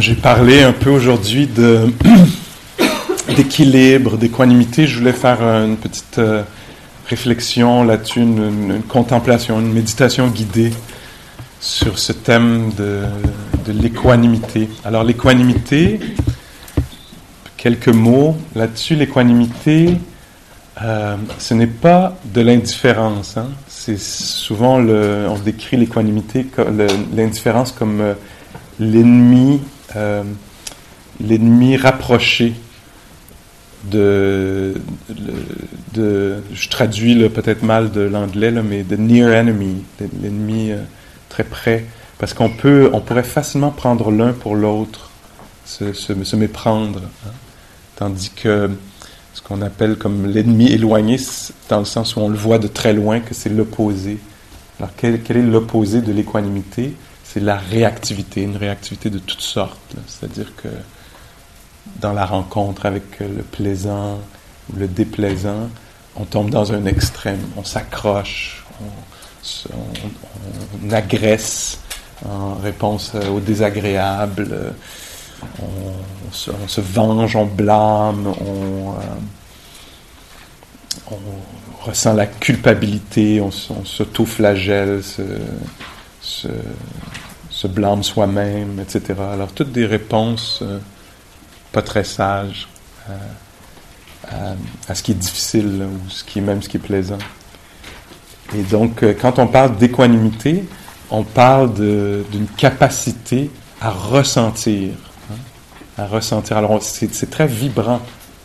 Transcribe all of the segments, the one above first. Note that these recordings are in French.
J'ai parlé un peu aujourd'hui d'équilibre, d'équanimité, je voulais faire une petite euh, réflexion là-dessus, une, contemplation, une méditation guidée sur ce thème de, l'équanimité. Alors l'équanimité, quelques mots là-dessus, l'équanimité, euh, ce n'est pas de l'indifférence. Hein. C'est souvent on décrit l'équanimité, l'indifférence comme euh, l'ennemi, l'ennemi rapproché de, je traduis peut-être mal de l'anglais, mais de near enemy, l'ennemi euh, très près, parce qu'on peut, on pourrait facilement prendre l'un pour l'autre, se, se, se, méprendre, hein. tandis que ce qu'on appelle comme l'ennemi éloigné, dans le sens où on le voit de très loin, que c'est l'opposé. Alors quel est l'opposé de l'équanimité? C'est la réactivité, une réactivité de toutes sortes, c'est-à-dire que dans la rencontre avec le plaisant ou le déplaisant, on tombe dans un extrême, on s'accroche, on, agresse en réponse au désagréable, on, se, venge, on blâme, on, euh, ressent la culpabilité, on, s'auto-flagelle, se, blâme soi-même, etc. Alors toutes des réponses euh, pas très sage euh, à, ce qui est difficile ou ce qui est même ce qui est plaisant. Et donc, euh, quand on parle d'équanimité, on parle d'une capacité à ressentir, hein, à ressentir. Alors, c'est très vibrant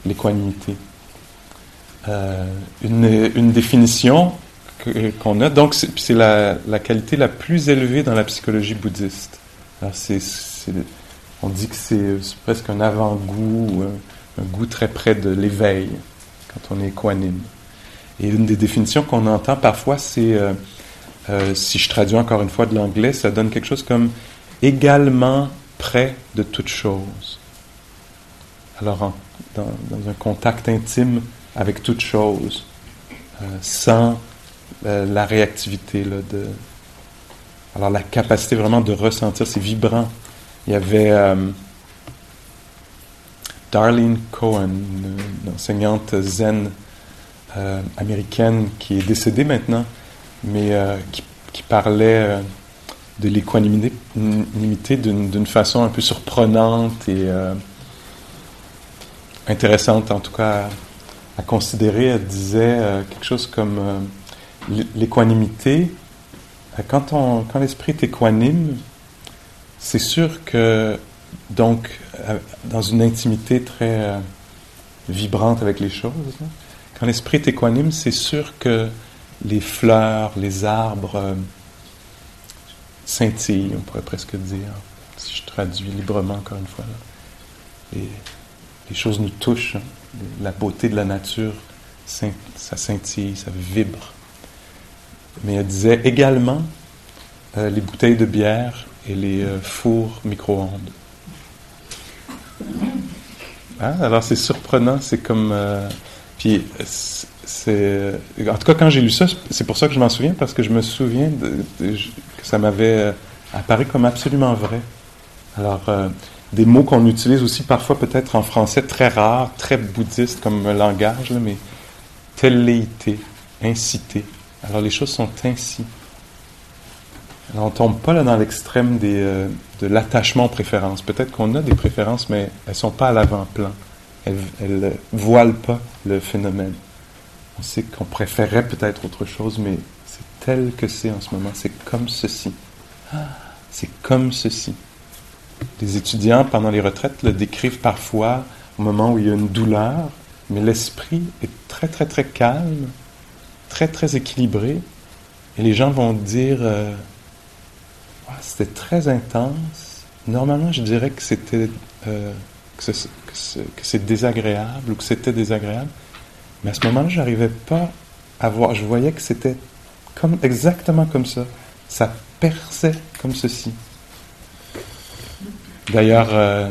l'équanimité. Une, définition qu'on a, donc c'est la, la, qualité la plus élevée dans la psychologie bouddhiste. On dit que c'est presque un avant-goût, un, goût très près de l'éveil quand on est équanime. Et une des définitions qu'on entend parfois, c'est, euh, euh, si je traduis encore une fois de l'anglais, ça donne quelque chose comme également près de toute chose. Alors, dans, un contact intime avec toute chose, euh, sans euh, la réactivité là, de. Alors, la capacité vraiment de ressentir, c'est vibrant il y avait euh, Darlene Cohen, une, enseignante zen euh, américaine qui est décédée maintenant, mais qui, parlait de l'équanimité d'une façon un peu surprenante et intéressante, en tout cas à, à considérer. Elle disait quelque chose comme l'équanimité. Quand, on, quand l'esprit est équanime, c'est sûr que, donc, euh, dans une intimité très euh, vibrante avec les choses, là, quand l'esprit est équanime, c'est sûr que les fleurs, les arbres euh, scintillent, on pourrait presque dire, si je traduis librement encore une fois. Et les choses nous touchent, hein. la beauté de la nature, ça scintille, ça vibre. Mais elle disait également, euh, les bouteilles de bière et les euh, fours micro-ondes. Ah, alors c'est surprenant, c'est comme... Euh, puis c'est... En tout cas, quand j'ai lu ça, c'est pour ça que je m'en souviens, parce que je me souviens que ça m'avait apparu comme absolument vrai. Alors, des mots qu'on utilise aussi parfois peut-être en français, très rares, très bouddhiste comme langage, là, mais velléité, incité. Alors les choses sont ainsi. Alors, on ne tombe pas là dans l'extrême euh, de l'attachement aux préférences. Peut-être qu'on a des préférences, mais elles ne sont pas à l'avant-plan. Elles ne voilent pas le phénomène. On sait qu'on préférerait peut-être autre chose, mais c'est tel que c'est en ce moment. C'est comme ceci. C'est comme ceci. Les étudiants, pendant les retraites, le décrivent parfois au moment où il y a une douleur, mais l'esprit est très, très, très calme, très, très équilibré. Et les gens vont dire... Euh, c'était très intense, normalement, je dirais que c'était euh, que c'est désagréable ou que c'était désagréable. Mais à ce moment-là, j'arrivais pas à voir. Je voyais que c'était comme exactement comme ça. Ça perçait comme ceci. D'ailleurs, euh,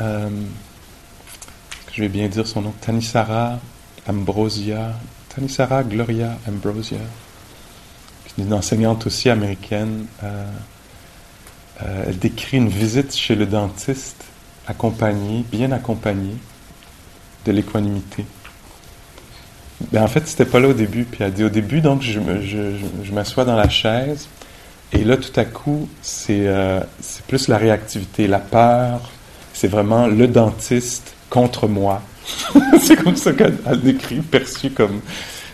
euh, je vais bien dire son nom, Tanisara Ambrosia, Tanisara Gloria Ambrosia, une enseignante aussi américaine. Euh, elle décrit une visite chez le dentiste accompagnée, bien accompagnée, de l'équanimité. Ben, en fait, c'était pas là au début. Puis elle dit au début, donc je, m'assois dans la chaise, et là, tout à coup, c'est euh, plus la réactivité, la peur. C'est vraiment le dentiste contre moi. c'est comme ça qu'elle décrit, perçu comme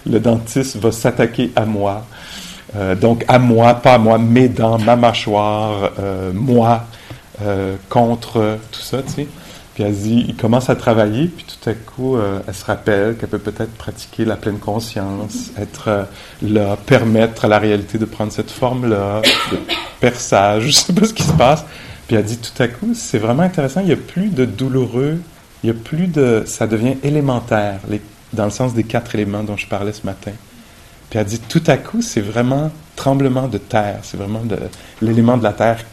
le dentiste va s'attaquer à moi. Euh, donc à moi, pas à moi, mes dents, ma mâchoire, euh, moi, contre tout ça, tu sais. Puis elle dit, il commence à travailler, puis tout à coup, euh, elle se rappelle qu'elle peut peut-être pratiquer la pleine conscience, être euh, là, permettre à la réalité de prendre cette forme-là, de perçage, je sais pas ce qui se passe. Puis elle dit, tout à coup, c'est vraiment intéressant, il n'y a plus de douloureux, il n'y a plus de... ça devient élémentaire, dans le sens des quatre éléments dont je parlais ce matin. Puis elle dit, tout à coup, c'est vraiment tremblement de terre, c'est vraiment l'élément de la terre,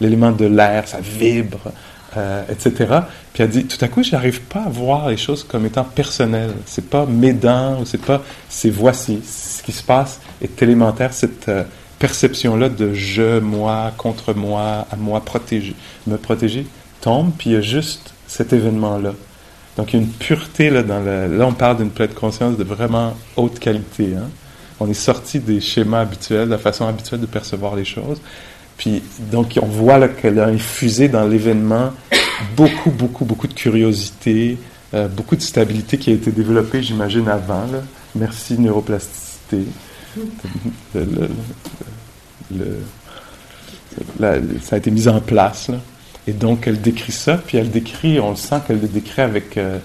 l'élément de l'air, ça vibre. Euh, etc. Puis elle dit, tout à coup, je n'arrive pas à voir les choses comme étant personnelles. C'est pas mes dents, c'est pas, c'est voici. Ce qui se passe est élémentaire, cette euh, perception-là de je, moi, contre moi, à moi protéger, me protéger, tombe, puis il y a juste cet événement-là. Donc il y a une pureté là dans on parle d'une pleine conscience de vraiment haute qualité. Hein. On est sorti des schémas habituels, de la façon habituelle de percevoir les choses. Puis, donc, on voit qu'elle a infusé dans l'événement beaucoup, beaucoup, beaucoup de curiosité, euh, beaucoup de stabilité qui a été développée, j'imagine, avant. Merci, neuroplasticité. ça a été mis en place. Et donc, elle décrit ça, puis elle décrit, on le sent qu'elle le décrit avec. Euh,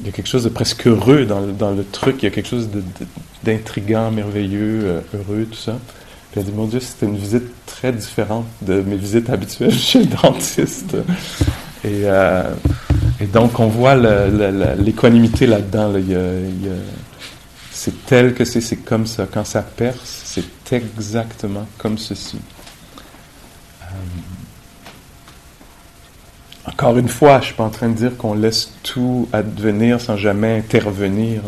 il y a quelque chose de presque heureux dans, dans le truc, il y a quelque chose d'intrigant, merveilleux, euh, heureux, tout ça. Puis elle dit, mon Dieu, c'était une visite très différente de mes visites habituelles chez le dentiste. Et, euh, donc, on voit l'équanimité là-dedans. c'est tel que c'est, c'est comme ça. Quand ça perce, c'est exactement comme ceci. Encore une fois, je ne suis pas en train de dire qu'on laisse tout advenir sans jamais intervenir.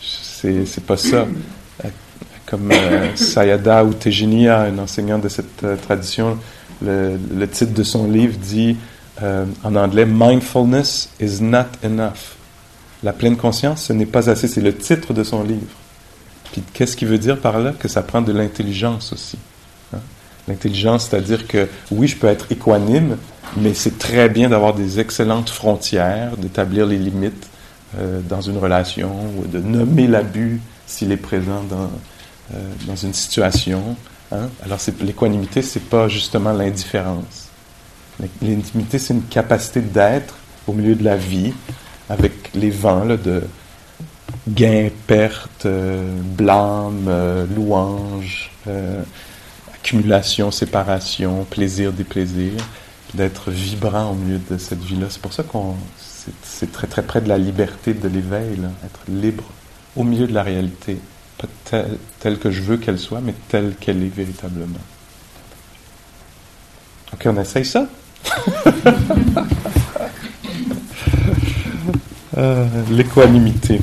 C'est, c'est pas ça comme euh, Sayada ou Tejiniya, un enseignant de cette euh, tradition, le, titre de son livre dit euh, en anglais Mindfulness is not enough. La pleine conscience, ce n'est pas assez. C'est le titre de son livre. Puis qu'est-ce qu'il veut dire par là? Que ça prend de l'intelligence aussi. Hein? L'intelligence, c'est-à-dire que oui, je peux être équanime, mais c'est très bien d'avoir des excellentes frontières, d'établir les limites dans une relation ou de nommer l'abus s'il est présent dans, euh, dans une situation. Hein? Alors, l'équanimité, c'est pas justement l'indifférence. L'intimité, c'est une capacité d'être au milieu de la vie avec les vents de gain, perte, euh, blâme, euh, louange, accumulation, séparation, plaisir, déplaisir, d'être vibrant au milieu de cette vie-là. C'est pour ça qu'on c'est très très près de la liberté de l'éveil, être libre au milieu de la réalité pas telle, que je veux qu'elle soit, mais telle qu'elle est véritablement. Ok, on essaye ça? Euh, L'équanimité.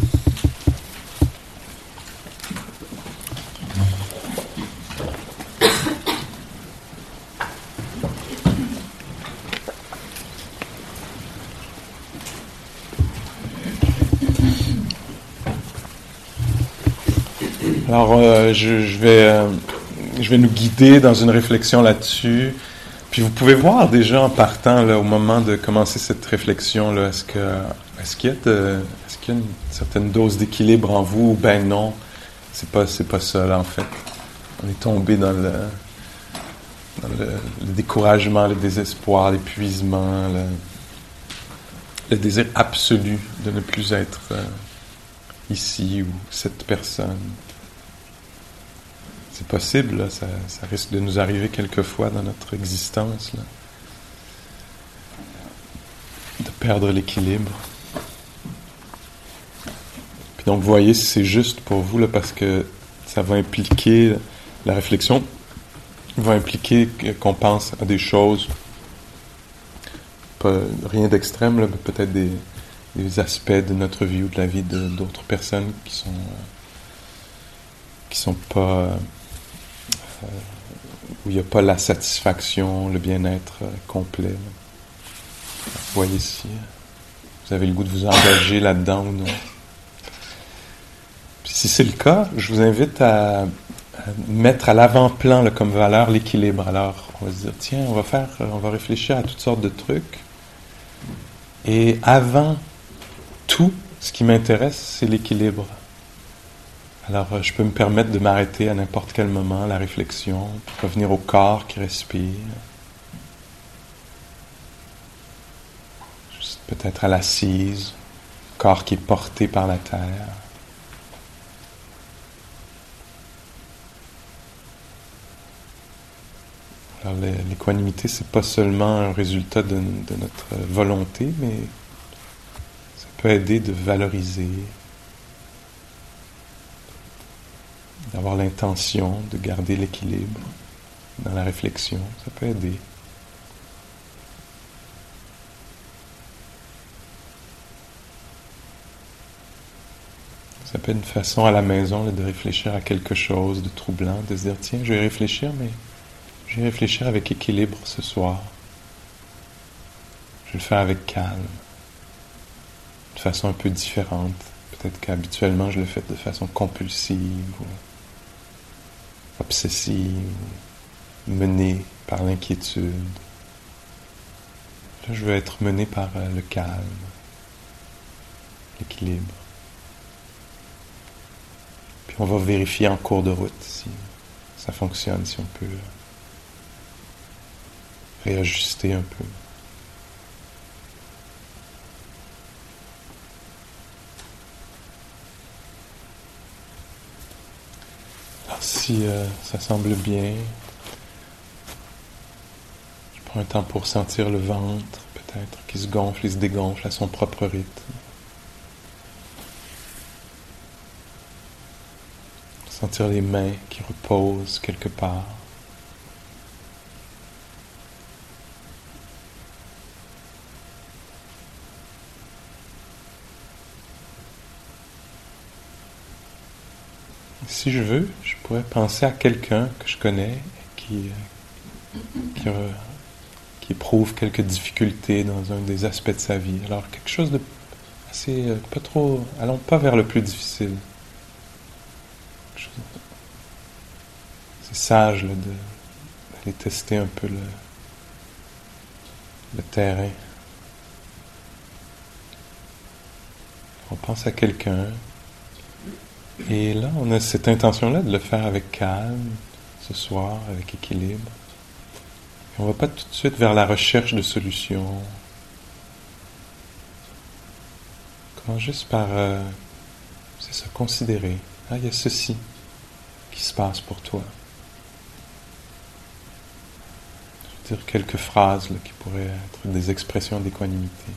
Alors, euh, je, vais, euh, je vais nous guider dans une réflexion là-dessus. Puis vous pouvez voir déjà en partant, là, au moment de commencer cette réflexion, là, est-ce, que, est-ce, qu'il y a est-ce qu'il y a une certaine dose d'équilibre en vous ou ben non? C'est pas, c'est pas ça, en fait. On est tombé dans le, découragement, le désespoir, l'épuisement, le, le, désir absolu de ne plus être euh, ici ou cette personne. C'est possible, ça, risque de nous arriver quelquefois dans notre existence, de perdre l'équilibre. Puis donc, voyez si c'est juste pour vous, là, parce que ça va impliquer, la réflexion va impliquer qu'on pense à des choses, rien d'extrême, mais peut-être des, aspects de notre vie ou de la vie d'autres personnes qui sont, euh, qui sont pas où il n'y a pas la satisfaction, le bien-être euh, complet. Voyez si vous avez le goût de vous engager là-dedans ou non? si c'est le cas, je vous invite à, mettre à l'avant-plan comme valeur l'équilibre. Alors, on va se dire, tiens, on va faire, on va réfléchir à toutes sortes de trucs. Et avant tout, ce qui m'intéresse, c'est l'équilibre. Alors, euh, je peux me permettre de m'arrêter à n'importe quel moment, la réflexion, revenir au corps qui respire. Juste peut-être à l'assise, corps qui est porté par la terre. Alors, l'équanimité, c'est pas seulement un résultat de notre volonté, mais ça peut aider de valoriser, d'avoir l'intention de garder l'équilibre dans la réflexion, ça peut aider. Ça peut être une façon à la maison de réfléchir à quelque chose de troublant, de se dire tiens, je vais réfléchir, mais je vais réfléchir avec équilibre ce soir. Je vais le faire avec calme, de façon un peu différente. Peut-être qu'habituellement je le fais de façon compulsive ou obsessive, menée par l'inquiétude. Là, je veux être mené par euh, le calme, l'équilibre. Puis on va vérifier en cours de route si ça fonctionne, si on peut réajuster un peu. Si euh, ça semble bien. Je prends un temps pour sentir le ventre, peut-être, qui se gonfle et se dégonfle à son propre rythme. Sentir les mains qui reposent quelque part. Si je veux, je pourrais penser à quelqu'un que je connais qui, qui, qui, éprouve quelques difficultés dans un des aspects de sa vie. Alors, quelque chose de assez. Euh, pas trop. Allons pas vers le plus difficile. C'est sage d'aller tester un peu le, le terrain. On pense à quelqu'un et là, on a cette intention-là de le faire avec calme, ce soir, avec équilibre. on ne va pas tout de suite vers la recherche de solutions. Comment juste par, euh, c'est ça, considérer. Ah, il y a ceci qui se passe pour toi. Je vais dire quelques phrases qui pourraient être des expressions d'équanimité.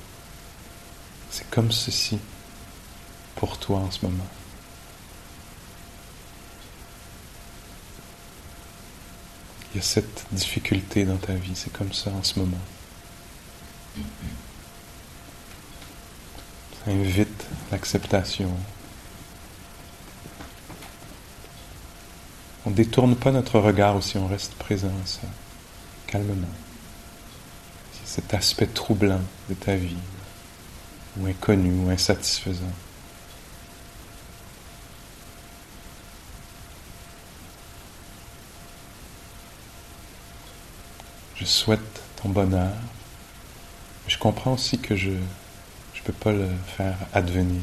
C'est comme ceci pour toi en ce moment. Il y a cette difficulté dans ta vie, c'est comme ça en ce moment. Ça invite l'acceptation. On ne détourne pas notre regard aussi, on reste présent à ça, calmement. C'est cet aspect troublant de ta vie, ou inconnu, ou insatisfaisant. Je souhaite ton bonheur. Mais je comprends aussi que je ne peux pas le faire advenir.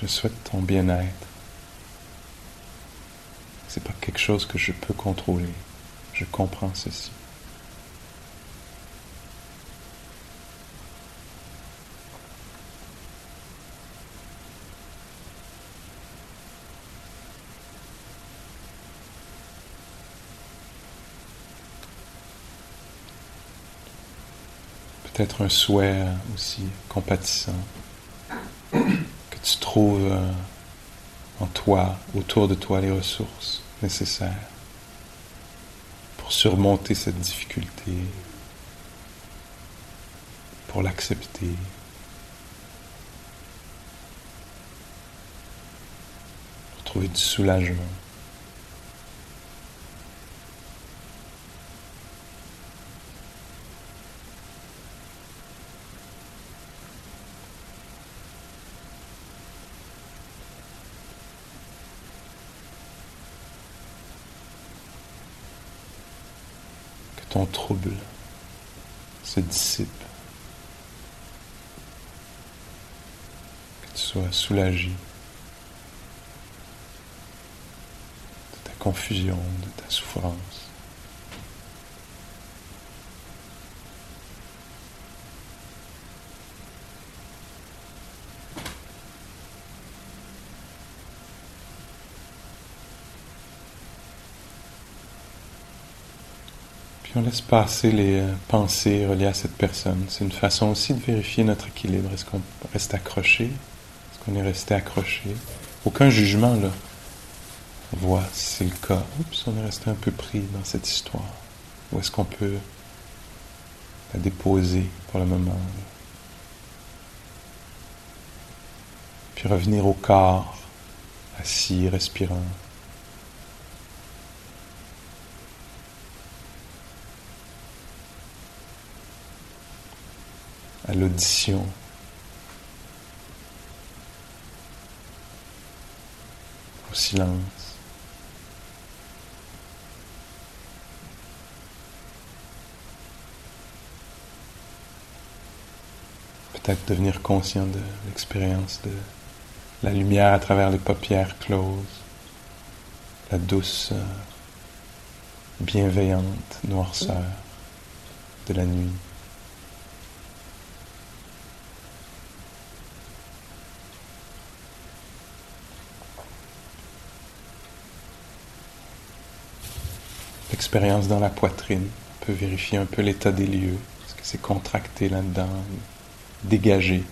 Je souhaite ton bien-être. C'est pas quelque chose que je peux contrôler. Je comprends ceci. Peut-être un souhait aussi compatissant, que tu trouves euh, en toi, autour de toi, les ressources nécessaires pour surmonter cette difficulté, pour l'accepter. pour trouver du soulagement. Trouble se dissipe, que tu sois soulagé de ta confusion, de ta souffrance. On laisse passer les euh, pensées reliées à cette personne. C'est une façon aussi de vérifier notre équilibre. Est-ce qu'on reste accroché? Est-ce qu'on est resté accroché? Aucun jugement là. On voit si c'est le cas. Oups, on est resté un peu pris dans cette histoire. Ou est-ce qu'on peut la déposer pour le moment Puis revenir au corps, assis, respirant. À l'audition. Au silence. Peut-être devenir conscient de l'expérience de la lumière à travers les paupières closes, la douce, bienveillante noirceur de la nuit. Expérience dans la poitrine. On peut vérifier un peu l'état des lieux. Est-ce que c'est contracté là-dedans, dégagé?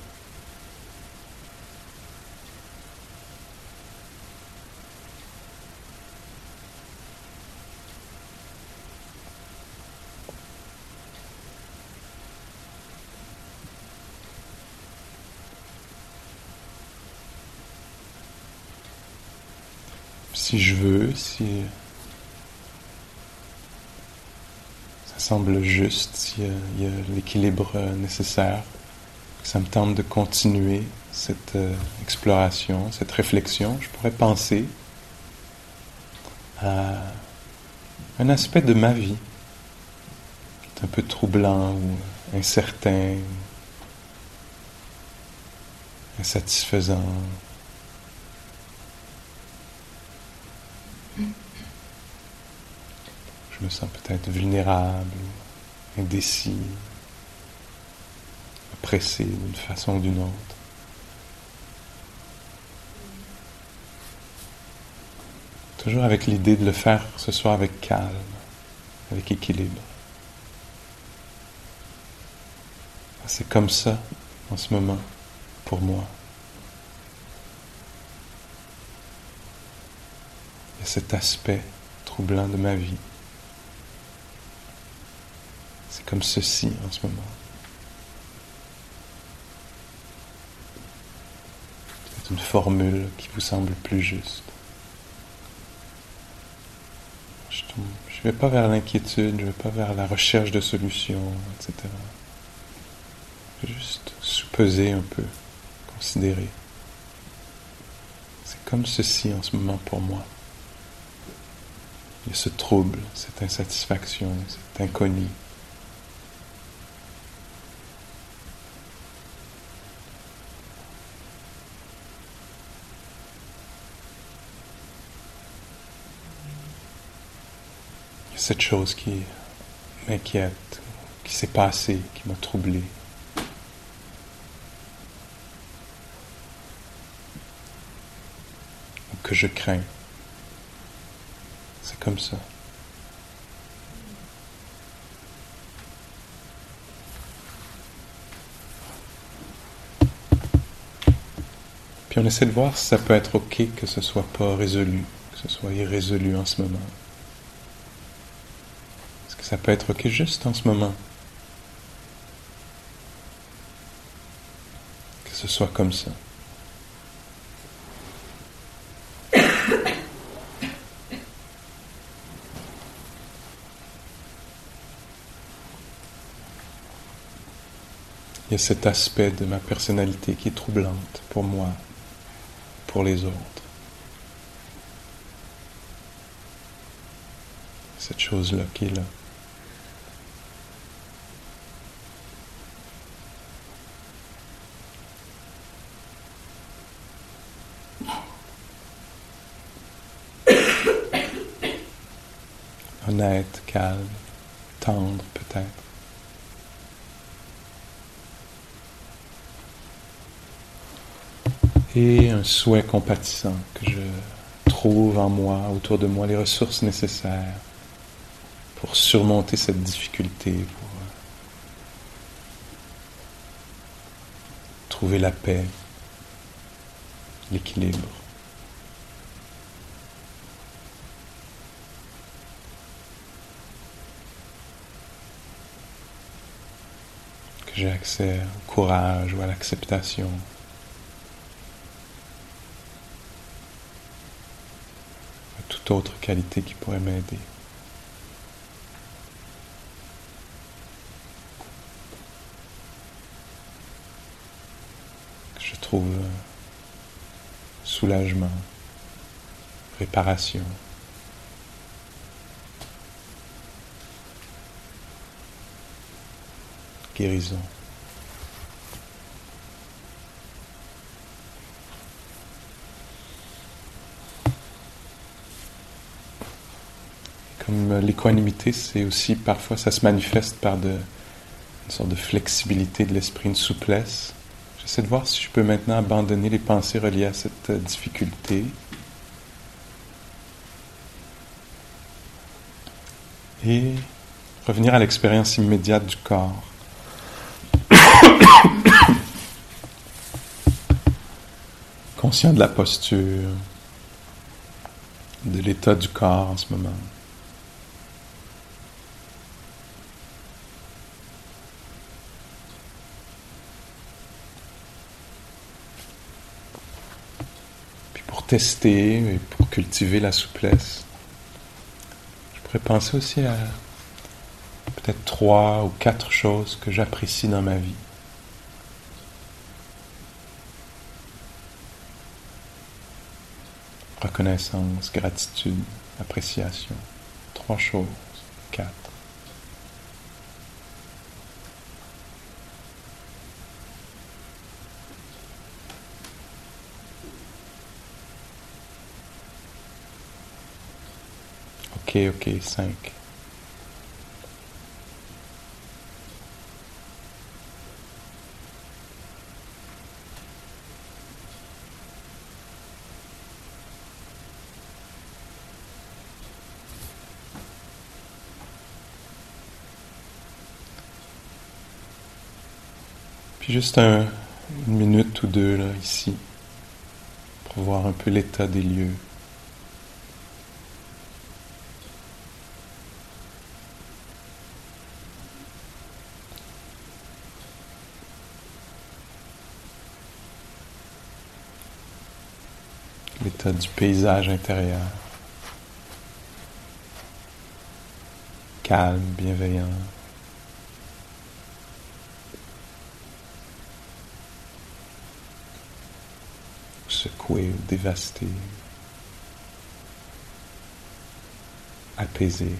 Si je veux, si semble juste, s'il y a, l'équilibre euh, nécessaire. Ça me tente de continuer cette euh, exploration, cette réflexion. Je pourrais penser à un aspect de ma vie qui est un peu troublant ou incertain, insatisfaisant. Je me sens peut-être vulnérable, indécis, oppressé d'une façon ou d'une autre. Toujours avec l'idée de le faire ce soir avec calme, avec équilibre. C'est comme ça en ce moment pour moi. Il y a cet aspect troublant de ma vie. Comme ceci en ce moment. C'est une formule qui vous semble plus juste. Je ne vais pas vers l'inquiétude, je ne vais pas vers la recherche de solutions, etc. Je vais juste sous-peser un peu, considérer. C'est comme ceci en ce moment pour moi. Il y a ce trouble, cette insatisfaction, cet inconnu. cette chose qui m'inquiète, qui s'est passée, qui m'a troublé. Ou que je crains. C'est comme ça. Puis on essaie de voir si ça peut être OK que ce soit pas résolu, que ce soit irrésolu en ce moment. Que ça peut être ok juste en ce moment Que ce soit comme ça. Il y a cet aspect de ma personnalité qui est troublante pour moi, pour les autres. Cette chose-là qui est là. Honnête, calme, tendre peut-être. et un souhait compatissant que je trouve en moi, autour de moi, les ressources nécessaires pour surmonter cette difficulté, pour euh, trouver la paix, l'équilibre. J'ai accès au courage ou à l'acceptation. autre qualité qui pourrait m'aider. Je trouve euh, soulagement, réparation. Guérison. l'équanimité, c'est aussi parfois ça se manifeste par une sorte de flexibilité de l'esprit, une souplesse. J'essaie de voir si je peux maintenant abandonner les pensées reliées à cette euh, difficulté. Et revenir à l'expérience immédiate du corps. Conscient de la posture, de l'état du corps en ce moment. tester et pour cultiver la souplesse. Je pourrais penser aussi à peut-être trois ou quatre choses que j'apprécie dans ma vie. Reconnaissance, gratitude, appréciation. Trois choses, quatre. Ok, ok, 5. Juste un, une minute ou deux là, ici, pour voir un peu l'état des lieux. l'état du paysage intérieur. Calme, bienveillant. Secoué ou dévasté. Apaisé.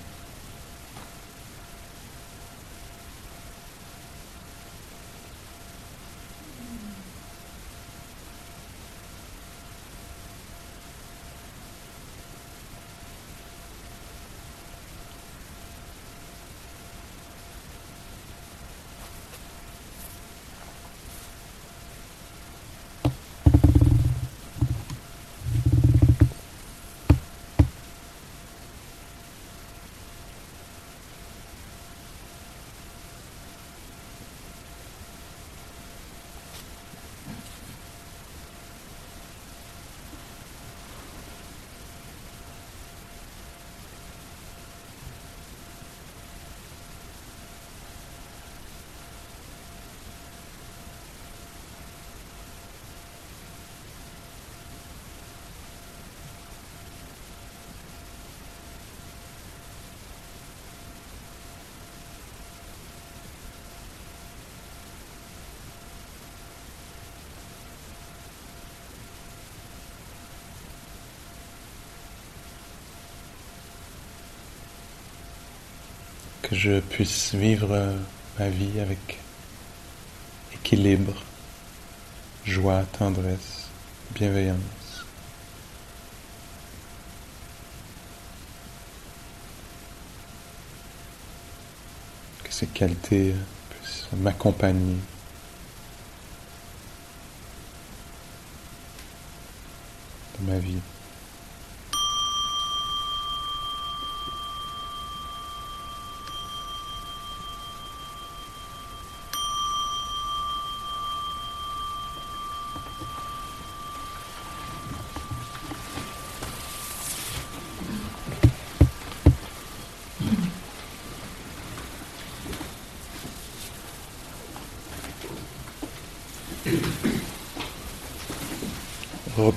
Que je puisse vivre ma vie avec équilibre, joie, tendresse, bienveillance. Que ces qualités puissent m'accompagner. dans ma vie.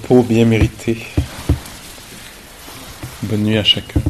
Repos bien mérité. Bonne nuit à chacun.